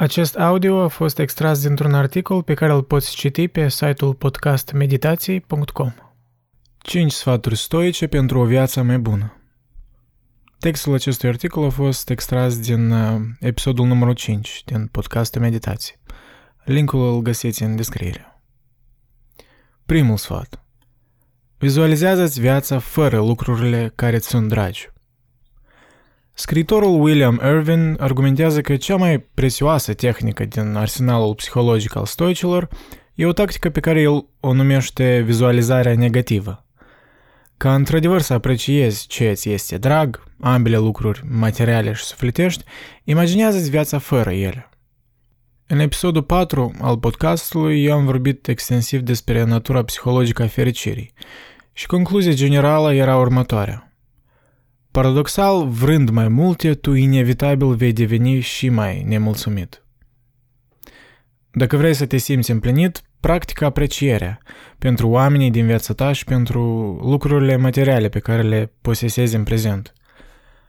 Acest audio a fost extras dintr-un articol pe care îl poți citi pe site-ul podcastmeditații.com. 5 sfaturi stoice pentru o viață mai bună. Textul acestui articol a fost extras din uh, episodul numărul 5 din podcastul Meditații. Linkul îl găsiți în descriere. Primul sfat. Vizualizează-ți viața fără lucrurile care îți sunt dragi. Scriitorul William Irvin argumentează că cea mai prețioasă tehnică din arsenalul psihologic al stoicilor e o tactică pe care el o numește vizualizarea negativă. Ca într-adevăr să apreciezi ce ți este drag, ambele lucruri materiale și sufletești, imaginează-ți viața fără ele. În episodul 4 al podcastului eu am vorbit extensiv despre natura psihologică a fericirii și concluzia generală era următoarea. Paradoxal, vrând mai multe, tu inevitabil vei deveni și mai nemulțumit. Dacă vrei să te simți împlinit, practică aprecierea pentru oamenii din viața ta și pentru lucrurile materiale pe care le posesezi în prezent.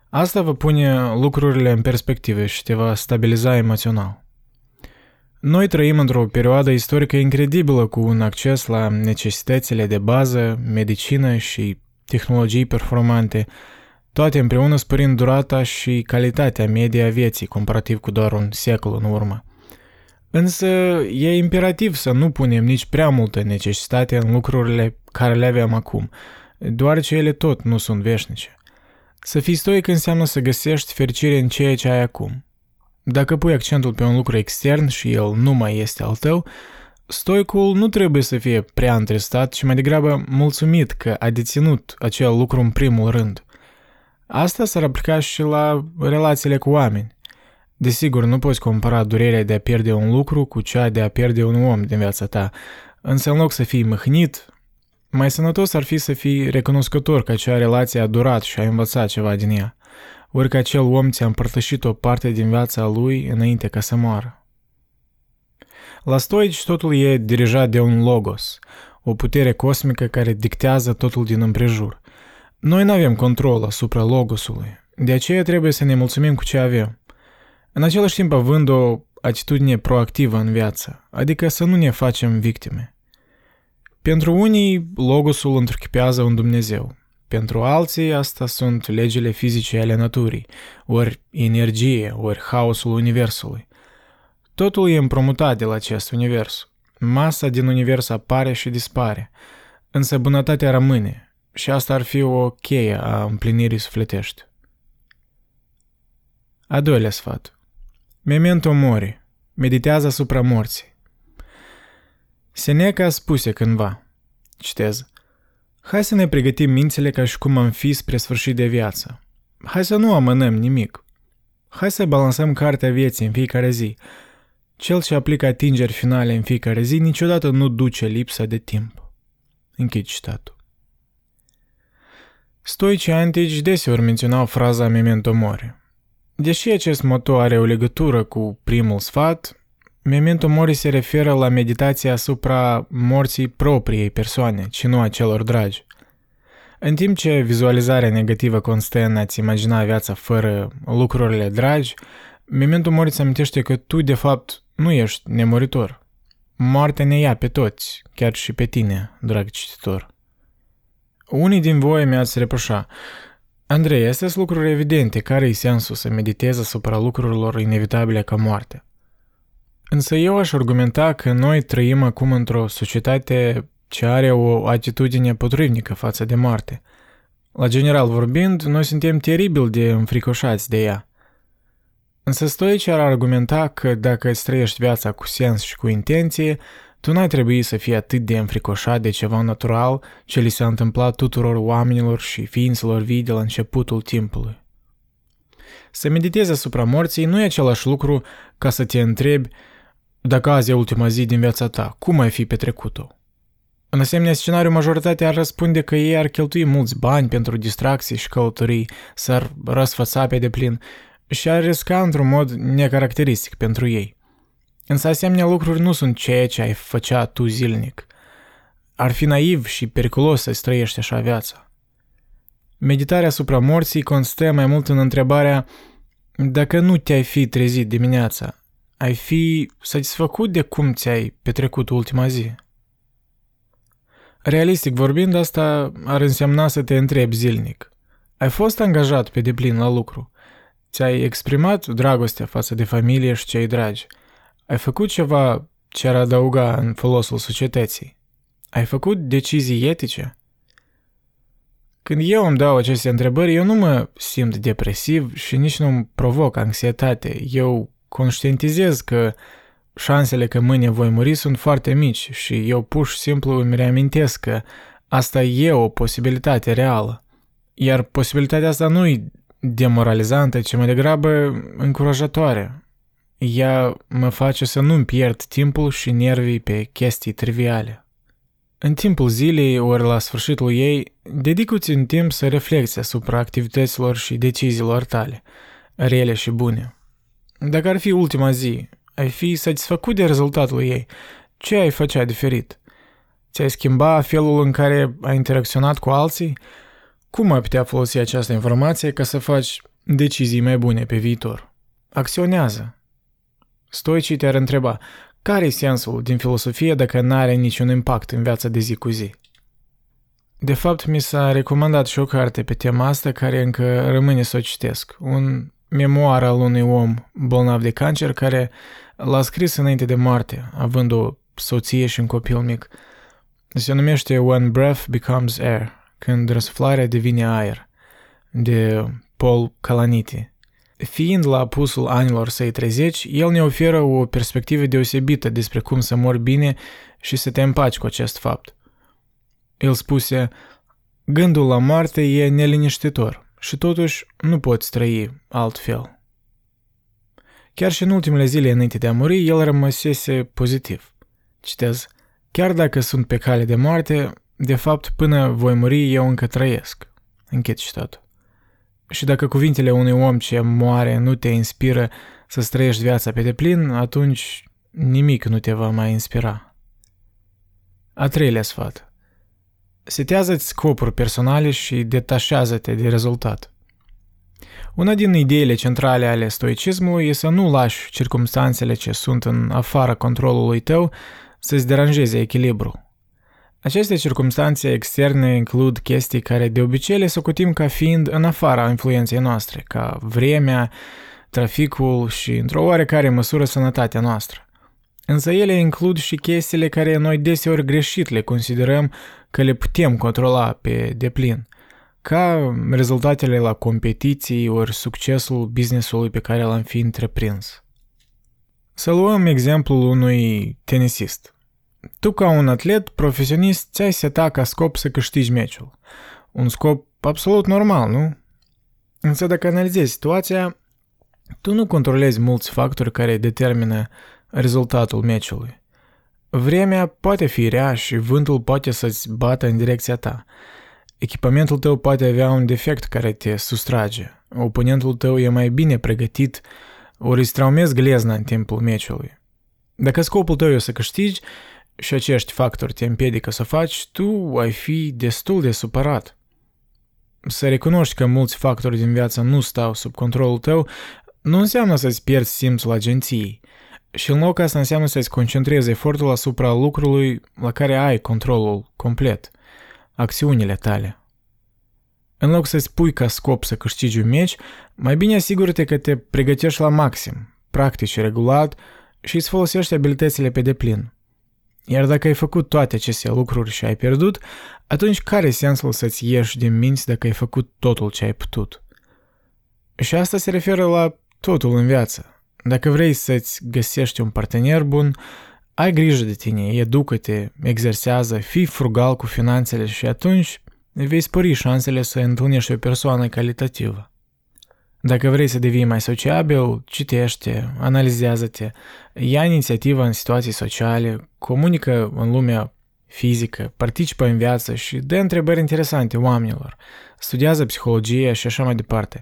Asta va pune lucrurile în perspectivă și te va stabiliza emoțional. Noi trăim într-o perioadă istorică incredibilă cu un acces la necesitățile de bază, medicină și tehnologii performante, toate împreună spărind durata și calitatea medie a vieții comparativ cu doar un secol în urmă. Însă e imperativ să nu punem nici prea multă necesitate în lucrurile care le avem acum, deoarece ele tot nu sunt veșnice. Să fii stoic înseamnă să găsești fericire în ceea ce ai acum. Dacă pui accentul pe un lucru extern și el nu mai este al tău, stoicul nu trebuie să fie prea întristat, ci mai degrabă mulțumit că a deținut acel lucru în primul rând – Asta s-ar aplica și la relațiile cu oameni. Desigur, nu poți compara durerea de a pierde un lucru cu cea de a pierde un om din viața ta, însă în loc să fii mâhnit, mai sănătos ar fi să fii recunoscător că acea relație a durat și a învățat ceva din ea, ori că acel om ți-a împărtășit o parte din viața lui înainte ca să moară. La stoici totul e dirijat de un logos, o putere cosmică care dictează totul din împrejur – noi nu avem control asupra logosului, de aceea trebuie să ne mulțumim cu ce avem. În același timp având o atitudine proactivă în viață, adică să nu ne facem victime. Pentru unii, logosul întruchipează un Dumnezeu. Pentru alții, asta sunt legile fizice ale naturii, ori energie, ori haosul universului. Totul e împrumutat de la acest univers. Masa din univers apare și dispare, însă bunătatea rămâne, și asta ar fi o cheie a împlinirii sufletești. A doilea sfat. Memento mori. Meditează asupra morții. Seneca spuse cândva, citez, Hai să ne pregătim mințile ca și cum am fi spre sfârșit de viață. Hai să nu amânăm nimic. Hai să balansăm cartea vieții în fiecare zi. Cel ce aplică atingeri finale în fiecare zi niciodată nu duce lipsa de timp. Închid citatul. Stoicii antici deseori menționau fraza memento mori. Deși acest moto are o legătură cu primul sfat, memento mori se referă la meditația asupra morții propriei persoane, ci nu a celor dragi. În timp ce vizualizarea negativă constă în a-ți imagina viața fără lucrurile dragi, memento mori îți amintește că tu, de fapt, nu ești nemuritor. Moartea ne ia pe toți, chiar și pe tine, drag cititor. Unii din voi mi-ați reproșa, Andrei, astea sunt lucruri evidente, care e sensul să meditezi asupra lucrurilor inevitabile ca moarte? Însă eu aș argumenta că noi trăim acum într-o societate ce are o atitudine potrivnică față de moarte. La general vorbind, noi suntem teribil de înfricoșați de ea. Însă stoicii ar argumenta că dacă îți trăiești viața cu sens și cu intenție, tu n-ai trebui să fii atât de înfricoșat de ceva natural ce li s-a întâmplat tuturor oamenilor și ființelor vii de la începutul timpului. Să meditezi asupra morții nu e același lucru ca să te întrebi dacă azi e ultima zi din viața ta, cum ai fi petrecut-o? În asemenea scenariu, majoritatea ar răspunde că ei ar cheltui mulți bani pentru distracții și călătorii, s-ar răsfăța pe deplin și ar risca într-un mod necaracteristic pentru ei. Însă asemenea lucruri nu sunt ceea ce ai făcea tu zilnic. Ar fi naiv și periculos să trăiești așa viața. Meditarea asupra morții constă mai mult în întrebarea dacă nu te-ai fi trezit dimineața, ai fi satisfăcut de cum ți-ai petrecut ultima zi? Realistic vorbind, asta ar însemna să te întrebi zilnic. Ai fost angajat pe deplin la lucru? Ți-ai exprimat dragostea față de familie și cei dragi? Ai făcut ceva ce ar adăuga în folosul societății? Ai făcut decizii etice? Când eu îmi dau aceste întrebări, eu nu mă simt depresiv și nici nu îmi provoc anxietate. Eu conștientizez că șansele că mâine voi muri sunt foarte mici și eu pur și simplu îmi reamintesc că asta e o posibilitate reală. Iar posibilitatea asta nu e demoralizantă, ci mai degrabă încurajatoare. Ea mă face să nu-mi pierd timpul și nervii pe chestii triviale. În timpul zilei ori la sfârșitul ei, dedicu-ți un timp să reflexi asupra activităților și deciziilor tale, rele și bune. Dacă ar fi ultima zi, ai fi satisfăcut de rezultatul ei, ce ai făcea diferit? Ți-ai schimba felul în care ai interacționat cu alții? Cum ai putea folosi această informație ca să faci decizii mai bune pe viitor? Acționează. Stoicii te-ar întreba, care e sensul din filosofie dacă nu are niciun impact în viața de zi cu zi? De fapt, mi s-a recomandat și o carte pe tema asta care încă rămâne să o citesc. Un memoar al unui om bolnav de cancer care l-a scris înainte de moarte, având o soție și un copil mic. Se numește When Breath Becomes Air, când răsuflarea devine aer, de Paul Calaniti. Fiind la apusul anilor săi 30, el ne oferă o perspectivă deosebită despre cum să mor bine și să te împaci cu acest fapt. El spuse, gândul la moarte e neliniștitor și totuși nu poți trăi altfel. Chiar și în ultimele zile înainte de a muri, el rămăsese pozitiv. Citez, chiar dacă sunt pe cale de moarte, de fapt, până voi muri, eu încă trăiesc. Închid citatul. Și dacă cuvintele unui om ce moare nu te inspiră să trăiești viața pe deplin, atunci nimic nu te va mai inspira. A treilea sfat. Setează-ți scopuri personale și detașează-te de rezultat. Una din ideile centrale ale stoicismului e să nu lași circumstanțele ce sunt în afara controlului tău să-ți deranjeze echilibru. Aceste circumstanțe externe includ chestii care de obicei le socotim ca fiind în afara influenței noastre, ca vremea, traficul și, într-o oarecare măsură, sănătatea noastră. Însă ele includ și chestiile care noi deseori greșit le considerăm că le putem controla pe deplin, ca rezultatele la competiții ori succesul businessului pe care l-am fi întreprins. Să luăm exemplul unui tenisist – tu, ca un atlet profesionist, ți-ai seta ca scop să câștigi meciul. Un scop absolut normal, nu? Însă dacă analizezi situația, tu nu controlezi mulți factori care determină rezultatul meciului. Vremea poate fi rea și vântul poate să-ți bată în direcția ta. Echipamentul tău poate avea un defect care te sustrage. Oponentul tău e mai bine pregătit, ori îți traumezi glezna în timpul meciului. Dacă scopul tău e să câștigi, și acești factori te împiedică să faci, tu ai fi destul de supărat. Să recunoști că mulți factori din viață nu stau sub controlul tău nu înseamnă să-ți pierzi simțul agenției. Și în loc asta înseamnă să-ți concentrezi efortul asupra lucrului la care ai controlul complet, acțiunile tale. În loc să-ți pui ca scop să câștigi un meci, mai bine asigură-te că te pregătești la maxim, practici regulat și îți folosești abilitățile pe deplin. Iar dacă ai făcut toate aceste lucruri și ai pierdut, atunci care e sensul să-ți ieși din minți dacă ai făcut totul ce ai putut? Și asta se referă la totul în viață. Dacă vrei să-ți găsești un partener bun, ai grijă de tine, educă-te, exersează, fii frugal cu finanțele și atunci vei spori șansele să întâlnești o persoană calitativă. Dacă vrei să devii mai sociabil, citește, analizează-te, ia inițiativa în situații sociale, comunică în lumea fizică, participă în viață și dă întrebări interesante oamenilor, studiază psihologie și așa mai departe.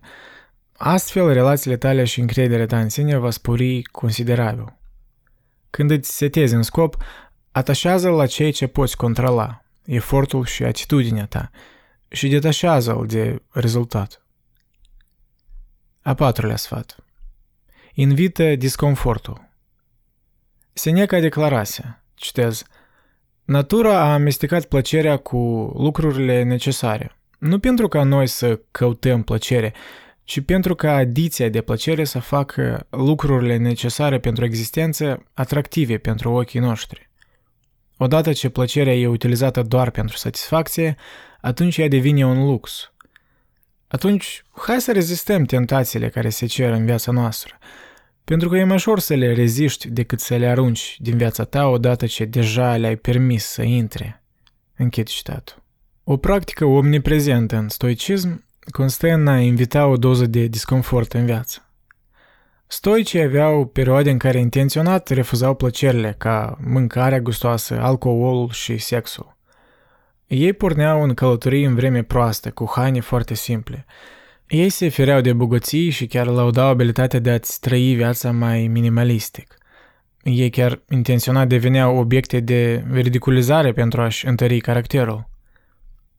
Astfel, relațiile tale și încrederea ta în sine va spori considerabil. Când îți setezi în scop, atașează la ceea ce poți controla, efortul și atitudinea ta, și detașează-l de rezultat. A patrulea sfat. Invită disconfortul. Seneca declarase, citez, Natura a amestecat plăcerea cu lucrurile necesare, nu pentru ca noi să căutăm plăcere, ci pentru ca adiția de plăcere să facă lucrurile necesare pentru existență atractive pentru ochii noștri. Odată ce plăcerea e utilizată doar pentru satisfacție, atunci ea devine un lux. Atunci, hai să rezistăm tentațiile care se cer în viața noastră, pentru că e mai ușor să le reziști decât să le arunci din viața ta odată ce deja le-ai permis să intre. Închid citatul. O practică omniprezentă în stoicism constă în a invita o doză de disconfort în viață. Stoicii aveau perioade în care intenționat refuzau plăcerile ca mâncarea gustoasă, alcoolul și sexul. Ei porneau în călătorii în vreme proastă, cu haine foarte simple. Ei se fereau de bogății și chiar laudau abilitatea de a-ți trăi viața mai minimalistic. Ei chiar intenționat deveneau obiecte de ridiculizare pentru a-și întări caracterul.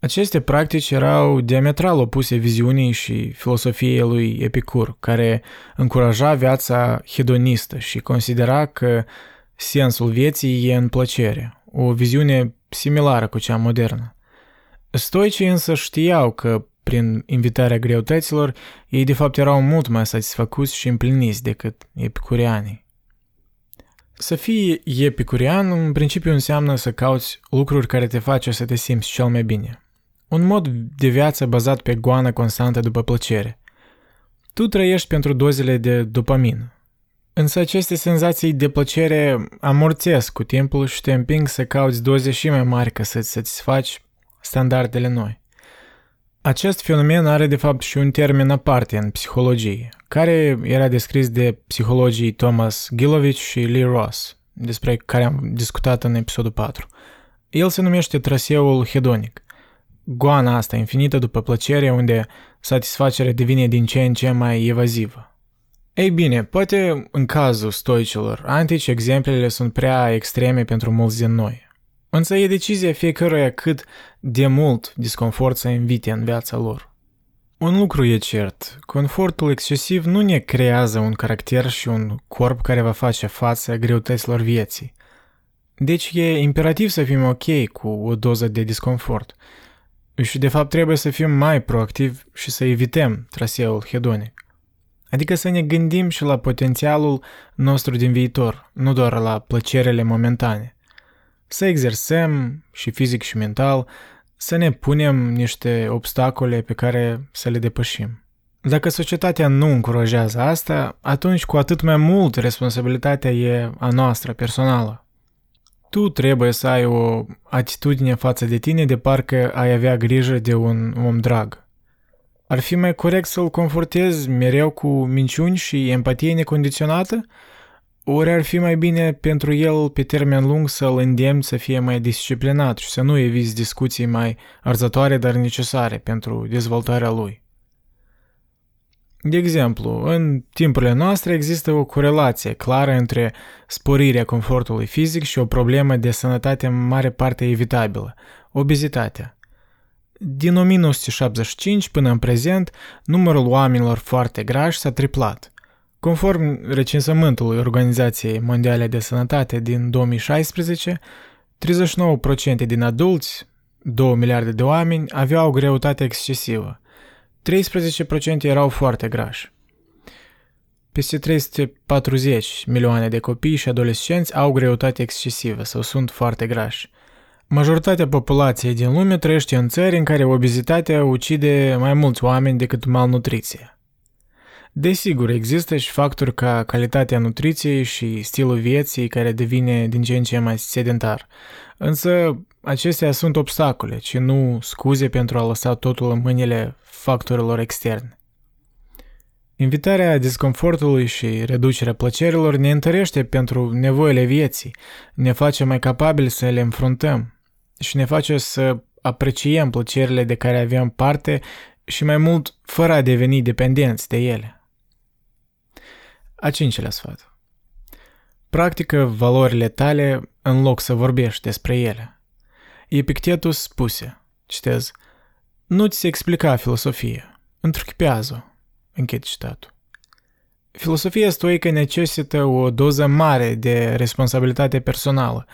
Aceste practici erau diametral opuse viziunii și filosofiei lui Epicur, care încuraja viața hedonistă și considera că sensul vieții e în plăcere, o viziune similară cu cea modernă. Stoicii însă știau că prin invitarea greutăților, ei de fapt erau mult mai satisfăcuți și împliniți decât epicurianii. Să fii epicurian în principiu înseamnă să cauți lucruri care te face să te simți cel mai bine – un mod de viață bazat pe goană constantă după plăcere. Tu trăiești pentru dozele de dopamină. Însă aceste senzații de plăcere amorțesc cu timpul și te împing să cauți doze și mai mari ca să-ți satisfaci standardele noi. Acest fenomen are de fapt și un termen aparte în psihologie, care era descris de psihologii Thomas Gilovich și Lee Ross, despre care am discutat în episodul 4. El se numește traseul hedonic – goana asta infinită după plăcere unde satisfacerea devine din ce în ce mai evazivă. Ei bine, poate în cazul stoicilor antici exemplele sunt prea extreme pentru mulți din noi. Însă e decizia fiecăruia cât de mult disconfort să invite în viața lor. Un lucru e cert, confortul excesiv nu ne creează un caracter și un corp care va face față greutăților vieții. Deci e imperativ să fim ok cu o doză de disconfort – și de fapt trebuie să fim mai proactivi și să evităm traseul hedonic. Adică să ne gândim și la potențialul nostru din viitor, nu doar la plăcerile momentane. Să exersăm și fizic și mental, să ne punem niște obstacole pe care să le depășim. Dacă societatea nu încurajează asta, atunci cu atât mai mult responsabilitatea e a noastră personală. Tu trebuie să ai o atitudine față de tine de parcă ai avea grijă de un om drag. Ar fi mai corect să-l confortezi mereu cu minciuni și empatie necondiționată? Ori ar fi mai bine pentru el pe termen lung să-l îndemn să fie mai disciplinat și să nu eviți discuții mai arzătoare, dar necesare pentru dezvoltarea lui? De exemplu, în timpurile noastre există o corelație clară între sporirea confortului fizic și o problemă de sănătate în mare parte evitabilă, obezitatea. Din 1975 până în prezent, numărul oamenilor foarte grași s-a triplat. Conform recensământului Organizației Mondiale de Sănătate din 2016, 39% din adulți, 2 miliarde de oameni, aveau o greutate excesivă – 13% erau foarte grași. Peste 340 milioane de copii și adolescenți au greutate excesivă sau sunt foarte grași. Majoritatea populației din lume trăiește în țări în care obezitatea ucide mai mulți oameni decât malnutriția. Desigur, există și factori ca calitatea nutriției și stilul vieții care devine din ce în ce mai sedentar. Însă, acestea sunt obstacole, ci nu scuze pentru a lăsa totul în mâinile factorilor externe. Invitarea disconfortului și reducerea plăcerilor ne întărește pentru nevoile vieții, ne face mai capabili să le înfruntăm și ne face să apreciem plăcerile de care avem parte și mai mult fără a deveni dependenți de ele. A cincilea sfat. Practică valorile tale în loc să vorbești despre ele. Epictetus spuse, citez, nu ți se explica filosofie, întruchipează-o, închid citatul. Filosofia stoică necesită o doză mare de responsabilitate personală.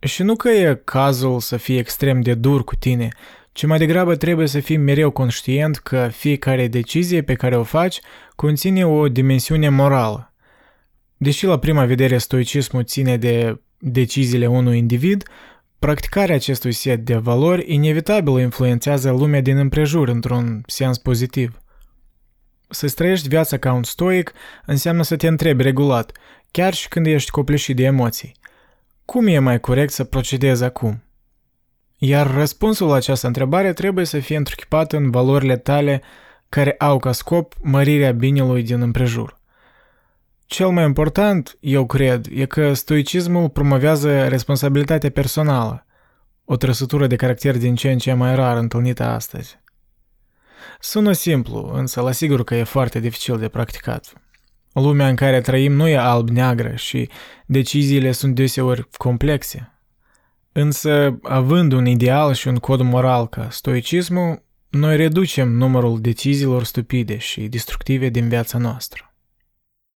Și nu că e cazul să fii extrem de dur cu tine, ci mai degrabă trebuie să fii mereu conștient că fiecare decizie pe care o faci conține o dimensiune morală. Deși la prima vedere stoicismul ține de deciziile unui individ, practicarea acestui set de valori inevitabil influențează lumea din împrejur într-un sens pozitiv. Să-ți trăiești viața ca un stoic înseamnă să te întrebi regulat, chiar și când ești copleșit de emoții. Cum e mai corect să procedezi acum? Iar răspunsul la această întrebare trebuie să fie întruchipat în valorile tale care au ca scop mărirea binelui din împrejur. Cel mai important, eu cred, e că stoicismul promovează responsabilitatea personală, o trăsătură de caracter din ce în ce mai rar întâlnită astăzi. Sună simplu, însă la sigur că e foarte dificil de practicat. Lumea în care trăim nu e alb-neagră și deciziile sunt deseori complexe. Însă, având un ideal și un cod moral ca stoicismul, noi reducem numărul deciziilor stupide și destructive din viața noastră.